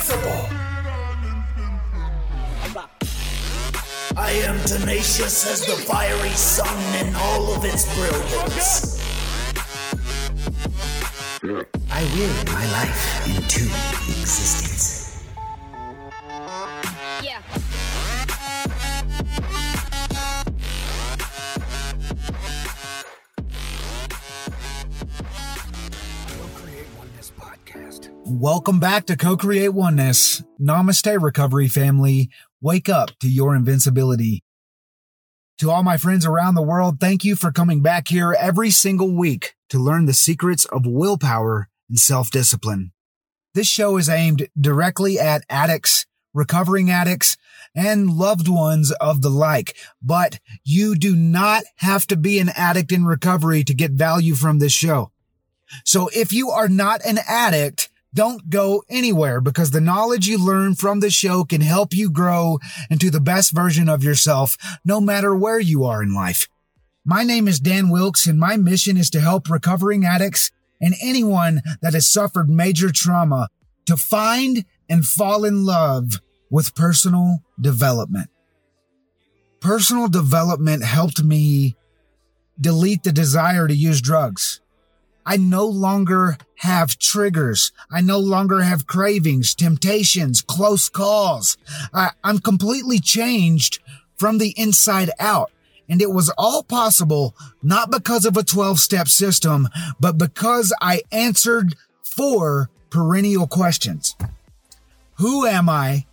invincible. I am tenacious as the fiery sun in all of its brilliance. I will my life into existence. Welcome back to Co Create Oneness. Namaste, recovery family. Wake up to your invincibility. To all my friends around the world, thank you for coming back here every single week to learn the secrets of willpower and self discipline. This show is aimed directly at addicts, recovering addicts, and loved ones of the like. But you do not have to be an addict in recovery to get value from this show. So if you are not an addict, don't go anywhere because the knowledge you learn from the show can help you grow into the best version of yourself, no matter where you are in life. My name is Dan Wilkes and my mission is to help recovering addicts and anyone that has suffered major trauma to find and fall in love with personal development. Personal development helped me delete the desire to use drugs. I no longer have triggers. I no longer have cravings, temptations, close calls. I, I'm completely changed from the inside out. And it was all possible not because of a 12 step system, but because I answered four perennial questions. Who am I?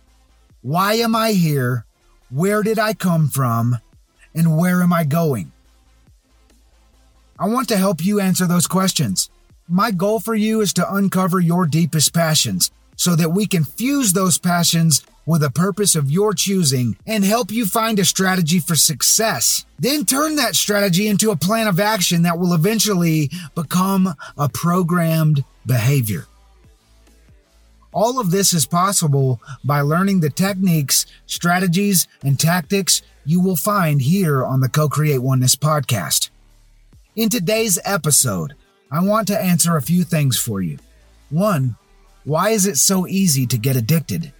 Why am I here? Where did I come from? And where am I going? I want to help you answer those questions. My goal for you is to uncover your deepest passions so that we can fuse those passions with a purpose of your choosing and help you find a strategy for success. Then turn that strategy into a plan of action that will eventually become a programmed behavior. All of this is possible by learning the techniques, strategies, and tactics you will find here on the Co Create Oneness podcast. In today's episode, I want to answer a few things for you. One, why is it so easy to get addicted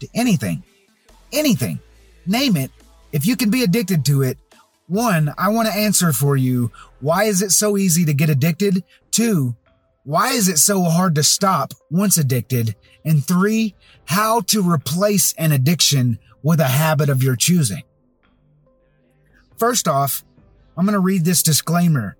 to anything? Anything. Name it. If you can be addicted to it, one, I want to answer for you. Why is it so easy to get addicted? Two, why is it so hard to stop once addicted? And three, how to replace an addiction with a habit of your choosing. First off, I'm going to read this disclaimer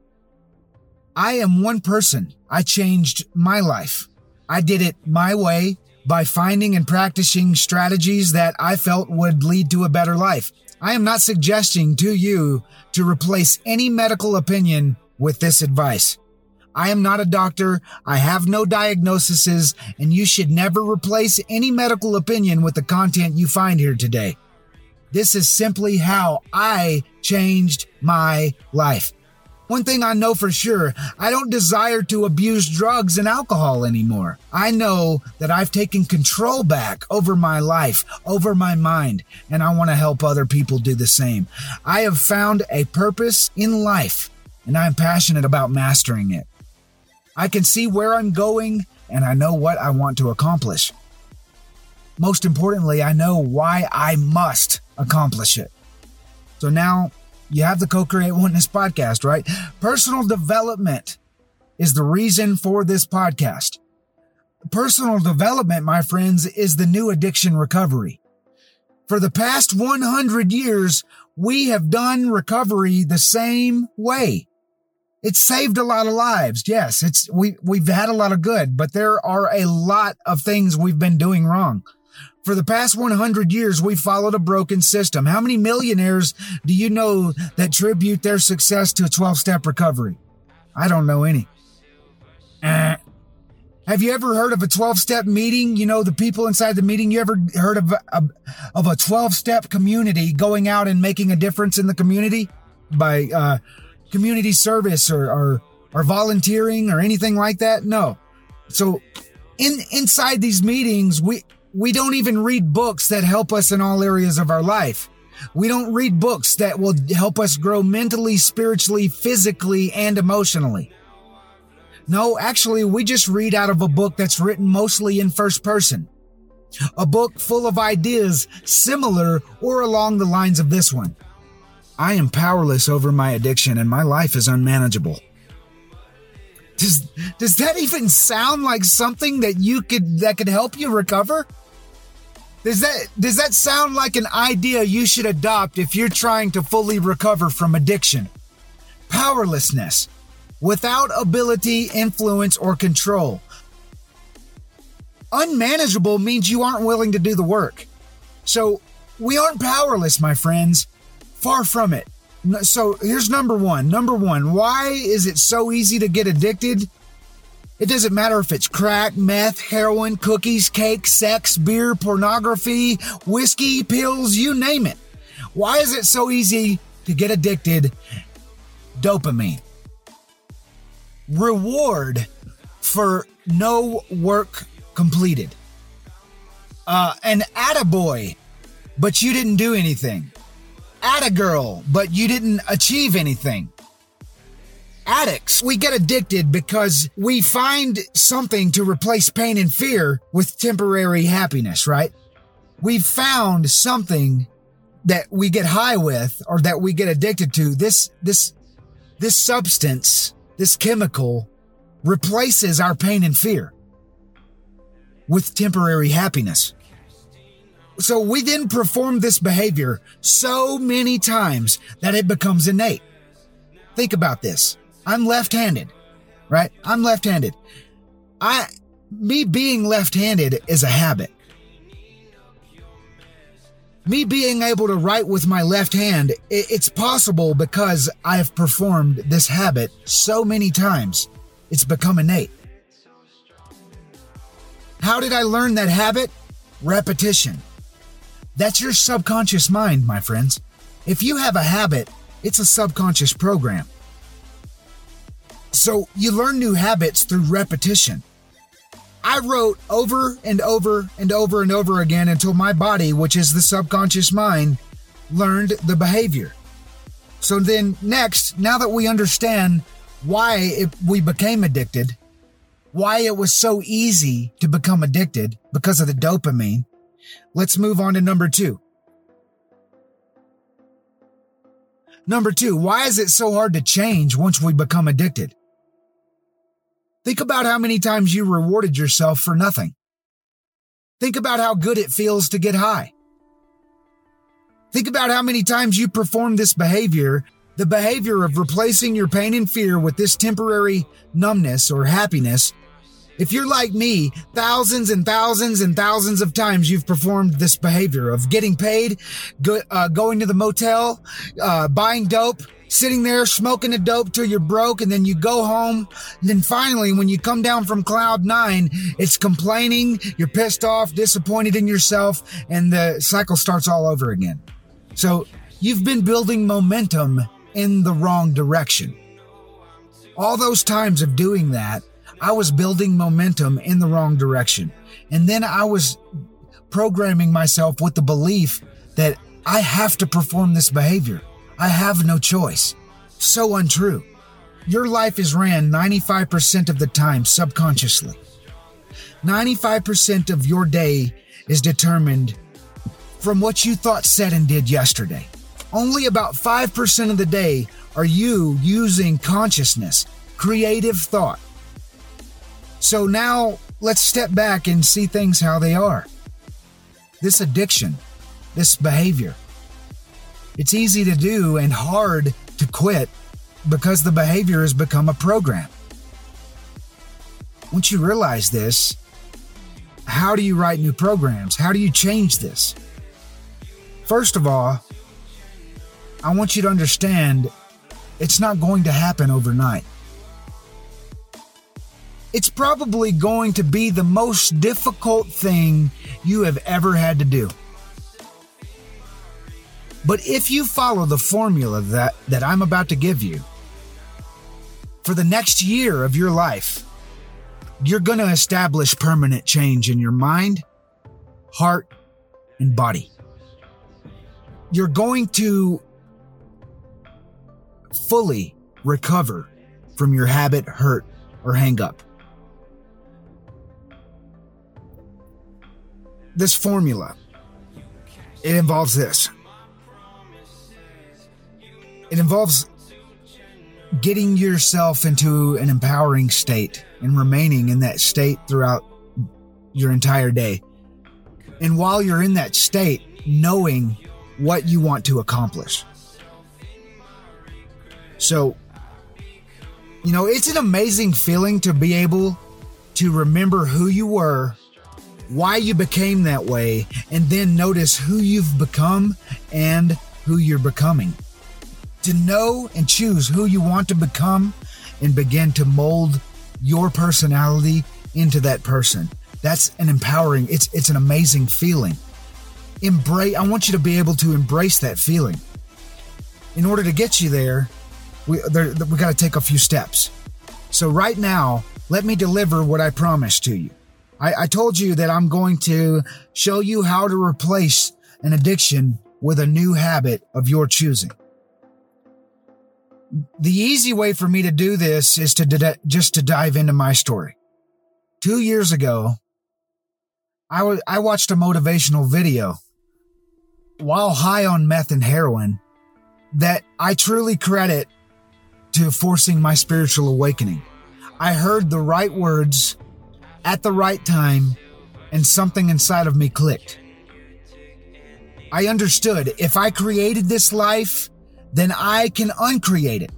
I am one person. I changed my life. I did it my way by finding and practicing strategies that I felt would lead to a better life. I am not suggesting to you to replace any medical opinion with this advice. I am not a doctor. I have no diagnoses and you should never replace any medical opinion with the content you find here today. This is simply how I changed my life. One thing I know for sure, I don't desire to abuse drugs and alcohol anymore. I know that I've taken control back over my life, over my mind, and I want to help other people do the same. I have found a purpose in life, and I'm passionate about mastering it. I can see where I'm going, and I know what I want to accomplish. Most importantly, I know why I must accomplish it. So now you have the Co-Create Oneness podcast, right? Personal development is the reason for this podcast. Personal development, my friends, is the new addiction recovery. For the past 100 years, we have done recovery the same way. It's saved a lot of lives. Yes, it's, we, we've had a lot of good, but there are a lot of things we've been doing wrong. For the past 100 years, we followed a broken system. How many millionaires do you know that tribute their success to a 12 step recovery? I don't know any. Uh, have you ever heard of a 12 step meeting? You know, the people inside the meeting, you ever heard of a, of a 12 step community going out and making a difference in the community by, uh, community service or, or, or volunteering or anything like that? No. So in, inside these meetings, we, we don't even read books that help us in all areas of our life. We don't read books that will help us grow mentally, spiritually, physically, and emotionally. No, actually, we just read out of a book that's written mostly in first person. A book full of ideas similar or along the lines of this one. I am powerless over my addiction and my life is unmanageable. Does, does that even sound like something that you could, that could help you recover? Does that, does that sound like an idea you should adopt if you're trying to fully recover from addiction? Powerlessness. Without ability, influence, or control. Unmanageable means you aren't willing to do the work. So, we aren't powerless, my friends. Far from it. So, here's number one. Number one, why is it so easy to get addicted? It doesn't matter if it's crack, meth, heroin, cookies, cake, sex, beer, pornography, whiskey, pills, you name it. Why is it so easy to get addicted? Dopamine. Reward for no work completed. Uh, an attaboy, but you didn't do anything. Attagirl, but you didn't achieve anything. Addicts, we get addicted because we find something to replace pain and fear with temporary happiness, right? We've found something that we get high with or that we get addicted to. This, this, this substance, this chemical replaces our pain and fear with temporary happiness. So we then perform this behavior so many times that it becomes innate. Think about this. I'm left-handed, right? I'm left-handed. I, me being left-handed is a habit. Me being able to write with my left hand, it's possible because I have performed this habit so many times. It's become innate. How did I learn that habit? Repetition. That's your subconscious mind, my friends. If you have a habit, it's a subconscious program. So you learn new habits through repetition. I wrote over and over and over and over again until my body, which is the subconscious mind, learned the behavior. So then, next, now that we understand why it, we became addicted, why it was so easy to become addicted because of the dopamine. Let's move on to number two. Number two, why is it so hard to change once we become addicted? Think about how many times you rewarded yourself for nothing. Think about how good it feels to get high. Think about how many times you perform this behavior, the behavior of replacing your pain and fear with this temporary numbness or happiness if you're like me, thousands and thousands and thousands of times you've performed this behavior of getting paid, go, uh, going to the motel, uh, buying dope, sitting there smoking a dope till you're broke, and then you go home. And then finally, when you come down from cloud nine, it's complaining, you're pissed off, disappointed in yourself, and the cycle starts all over again. So you've been building momentum in the wrong direction. All those times of doing that I was building momentum in the wrong direction. And then I was programming myself with the belief that I have to perform this behavior. I have no choice. So untrue. Your life is ran 95% of the time subconsciously. 95% of your day is determined from what you thought, said, and did yesterday. Only about 5% of the day are you using consciousness, creative thought, so now let's step back and see things how they are. This addiction, this behavior, it's easy to do and hard to quit because the behavior has become a program. Once you realize this, how do you write new programs? How do you change this? First of all, I want you to understand it's not going to happen overnight it's probably going to be the most difficult thing you have ever had to do. But if you follow the formula that, that I'm about to give you, for the next year of your life, you're going to establish permanent change in your mind, heart, and body. You're going to fully recover from your habit, hurt, or hang up. this formula. It involves this. It involves getting yourself into an empowering state and remaining in that state throughout your entire day. And while you're in that state, knowing what you want to accomplish. So, you know, it's an amazing feeling to be able to remember who you were, why you became that way, and then notice who you've become and who you're becoming. To know and choose who you want to become and begin to mold your personality into that person. That's an empowering, it's it's an amazing feeling. Embrace I want you to be able to embrace that feeling. In order to get you there, we there, we got to take a few steps. So right now, let me deliver what I promised to you. I, I told you that I'm going to show you how to replace an addiction with a new habit of your choosing. The easy way for me to do this is to di- just to dive into my story. Two years ago, I, w- I watched a motivational video while high on meth and heroin that I truly credit to forcing my spiritual awakening. I heard the right words at the right time and something inside of me clicked. I understood if I created this life, then I can uncreate it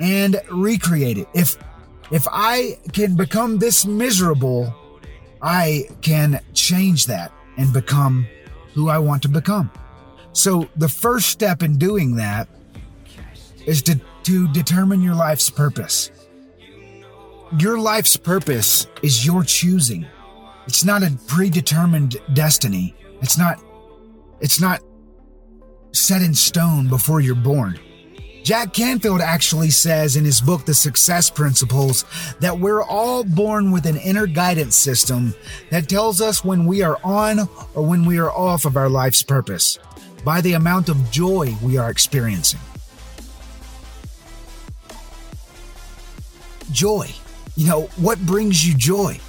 and recreate it. If, if I can become this miserable, I can change that and become who I want to become. So the first step in doing that is to, to determine your life's purpose. Your life's purpose is your choosing. It's not a predetermined destiny. It's not, it's not set in stone before you're born. Jack Canfield actually says in his book, The Success Principles, that we're all born with an inner guidance system that tells us when we are on or when we are off of our life's purpose by the amount of joy we are experiencing. Joy. You know, what brings you joy?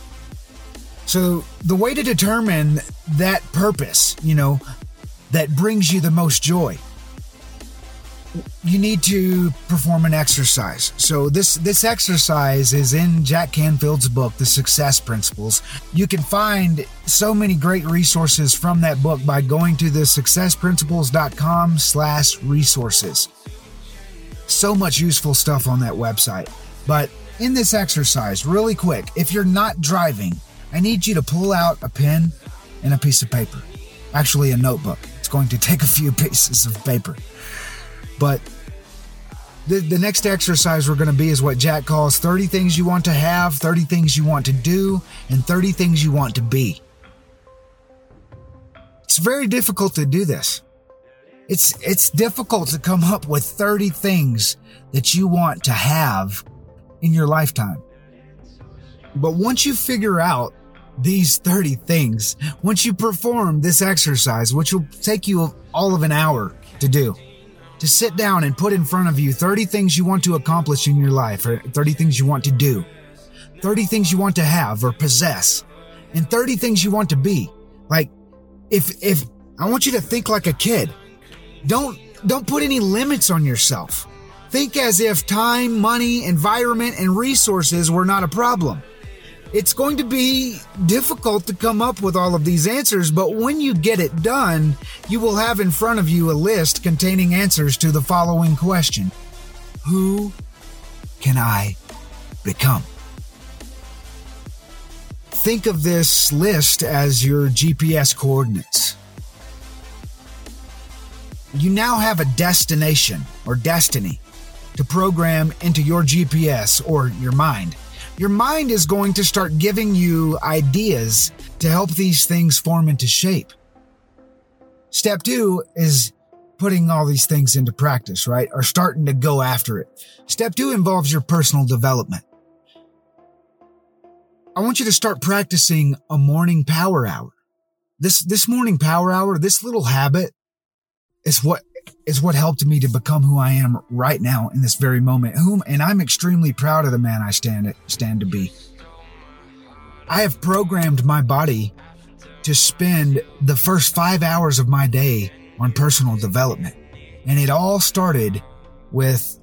So, the way to determine that purpose, you know, that brings you the most joy, you need to perform an exercise. So this this exercise is in Jack Canfield's book, The Success Principles. You can find so many great resources from that book by going to the successprinciples.com slash resources. So much useful stuff on that website. But in this exercise, really quick, if you're not driving, I need you to pull out a pen and a piece of paper. Actually, a notebook. Going to take a few pieces of paper. But the, the next exercise we're going to be is what Jack calls 30 things you want to have, 30 things you want to do, and 30 things you want to be. It's very difficult to do this. It's, it's difficult to come up with 30 things that you want to have in your lifetime. But once you figure out these 30 things, once you perform this exercise, which will take you all of an hour to do, to sit down and put in front of you 30 things you want to accomplish in your life, or 30 things you want to do, 30 things you want to have or possess, and 30 things you want to be. Like, if, if, I want you to think like a kid. Don't, don't put any limits on yourself. Think as if time, money, environment, and resources were not a problem. It's going to be difficult to come up with all of these answers, but when you get it done, you will have in front of you a list containing answers to the following question Who can I become? Think of this list as your GPS coordinates. You now have a destination or destiny to program into your GPS or your mind your mind is going to start giving you ideas to help these things form into shape. Step two is putting all these things into practice, right? Or starting to go after it. Step two involves your personal development. I want you to start practicing a morning power hour. This, this morning power hour, this little habit is what is what helped me to become who I am right now in this very moment. Whom, and I'm extremely proud of the man I stand stand to be. I have programmed my body to spend the first five hours of my day on personal development. And it all started with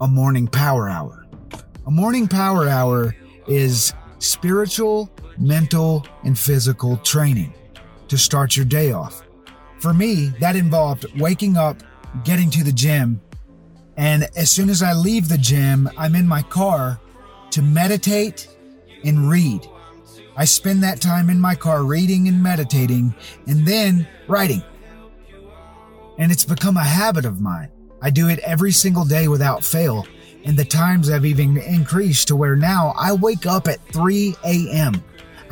a morning power hour. A morning power hour is spiritual, mental, and physical training to start your day off. For me, that involved waking up, getting to the gym, and as soon as I leave the gym, I'm in my car to meditate and read. I spend that time in my car reading and meditating and then writing. And it's become a habit of mine. I do it every single day without fail. And the times have even increased to where now I wake up at 3 a.m.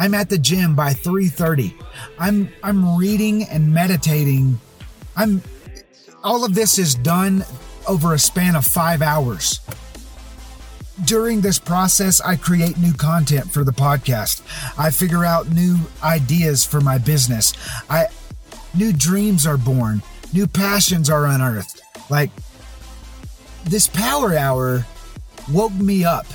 I'm at the gym by 3:30. I'm I'm reading and meditating. I'm all of this is done over a span of 5 hours. During this process, I create new content for the podcast. I figure out new ideas for my business. I new dreams are born, new passions are unearthed. Like this power hour woke me up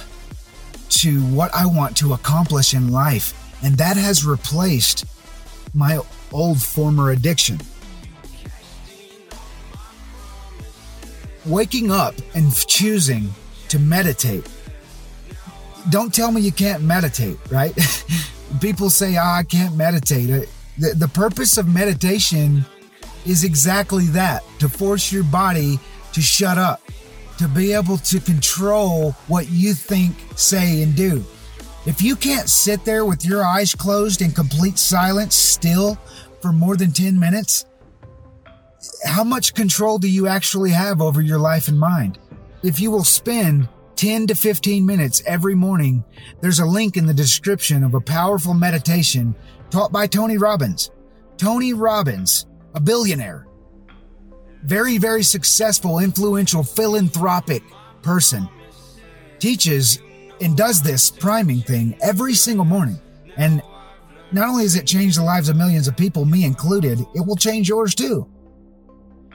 to what I want to accomplish in life, and that has replaced my old former addiction. Waking up and choosing to meditate. Don't tell me you can't meditate, right? People say, oh, I can't meditate. Uh, the, the purpose of meditation is exactly that to force your body to shut up, to be able to control what you think, say, and do. If you can't sit there with your eyes closed in complete silence still for more than 10 minutes, how much control do you actually have over your life and mind? If you will spend 10 to 15 minutes every morning, there's a link in the description of a powerful meditation taught by Tony Robbins. Tony Robbins, a billionaire, very, very successful, influential, philanthropic person, teaches and does this priming thing every single morning. And not only has it changed the lives of millions of people, me included, it will change yours too.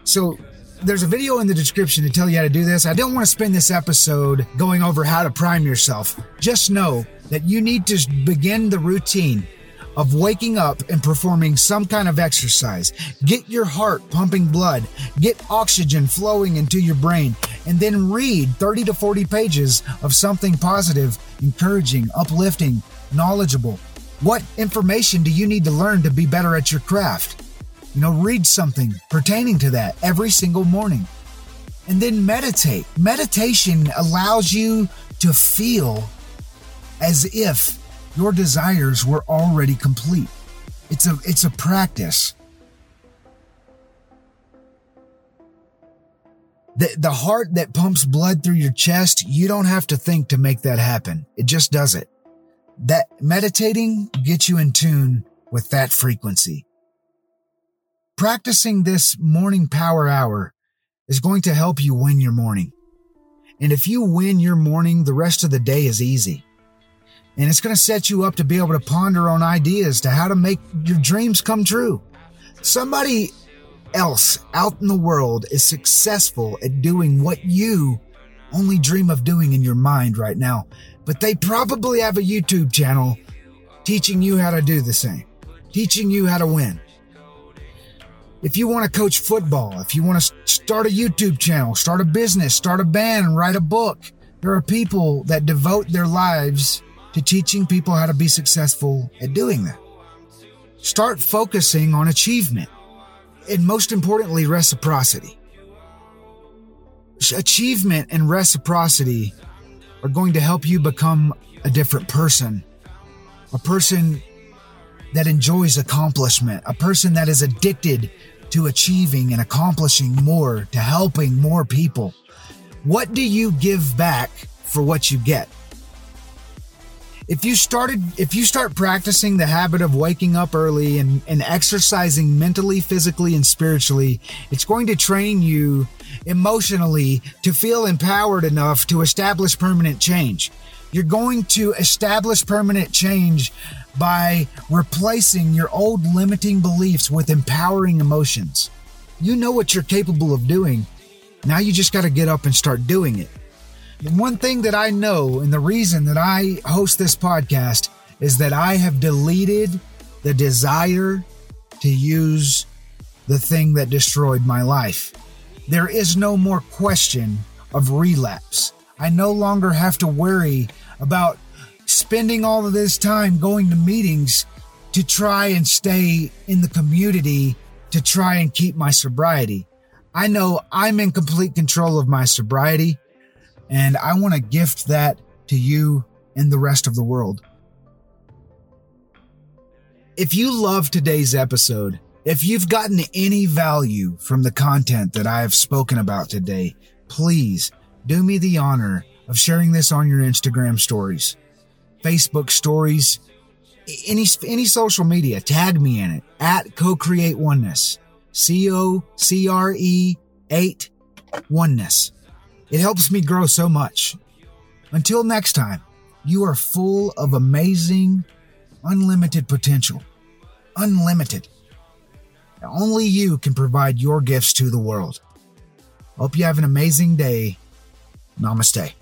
So there's a video in the description to tell you how to do this. I don't want to spend this episode going over how to prime yourself. Just know that you need to begin the routine of waking up and performing some kind of exercise. Get your heart pumping blood, get oxygen flowing into your brain, and then read 30 to 40 pages of something positive, encouraging, uplifting, knowledgeable. What information do you need to learn to be better at your craft? You know, read something pertaining to that every single morning. And then meditate. Meditation allows you to feel as if your desires were already complete. It's a it's a practice. The, the heart that pumps blood through your chest, you don't have to think to make that happen. It just does it. That meditating gets you in tune with that frequency. Practicing this morning power hour is going to help you win your morning. And if you win your morning, the rest of the day is easy. And it's going to set you up to be able to ponder on ideas to how to make your dreams come true. Somebody else out in the world is successful at doing what you only dream of doing in your mind right now, but they probably have a YouTube channel teaching you how to do the same, teaching you how to win. If you want to coach football, if you want to start a YouTube channel, start a business, start a band, write a book, there are people that devote their lives to teaching people how to be successful at doing that. Start focusing on achievement and most importantly, reciprocity. Achievement and reciprocity are going to help you become a different person, a person that enjoys accomplishment, a person that is addicted to achieving and accomplishing more, to helping more people. What do you give back for what you get? If you started if you start practicing the habit of waking up early and, and exercising mentally physically and spiritually it's going to train you emotionally to feel empowered enough to establish permanent change. You're going to establish permanent change by replacing your old limiting beliefs with empowering emotions. You know what you're capable of doing. Now you just got to get up and start doing it one thing that I know, and the reason that I host this podcast is that I have deleted the desire to use the thing that destroyed my life. There is no more question of relapse. I no longer have to worry about spending all of this time going to meetings to try and stay in the community to try and keep my sobriety. I know I'm in complete control of my sobriety and I want to gift that to you and the rest of the world. If you love today's episode, if you've gotten any value from the content that I have spoken about today, please do me the honor of sharing this on your Instagram stories, Facebook stories, any any social media. Tag me in it at co-create oneness, C O C R E eight oneness. It helps me grow so much. Until next time, you are full of amazing, unlimited potential. Unlimited. Only you can provide your gifts to the world. Hope you have an amazing day. Namaste.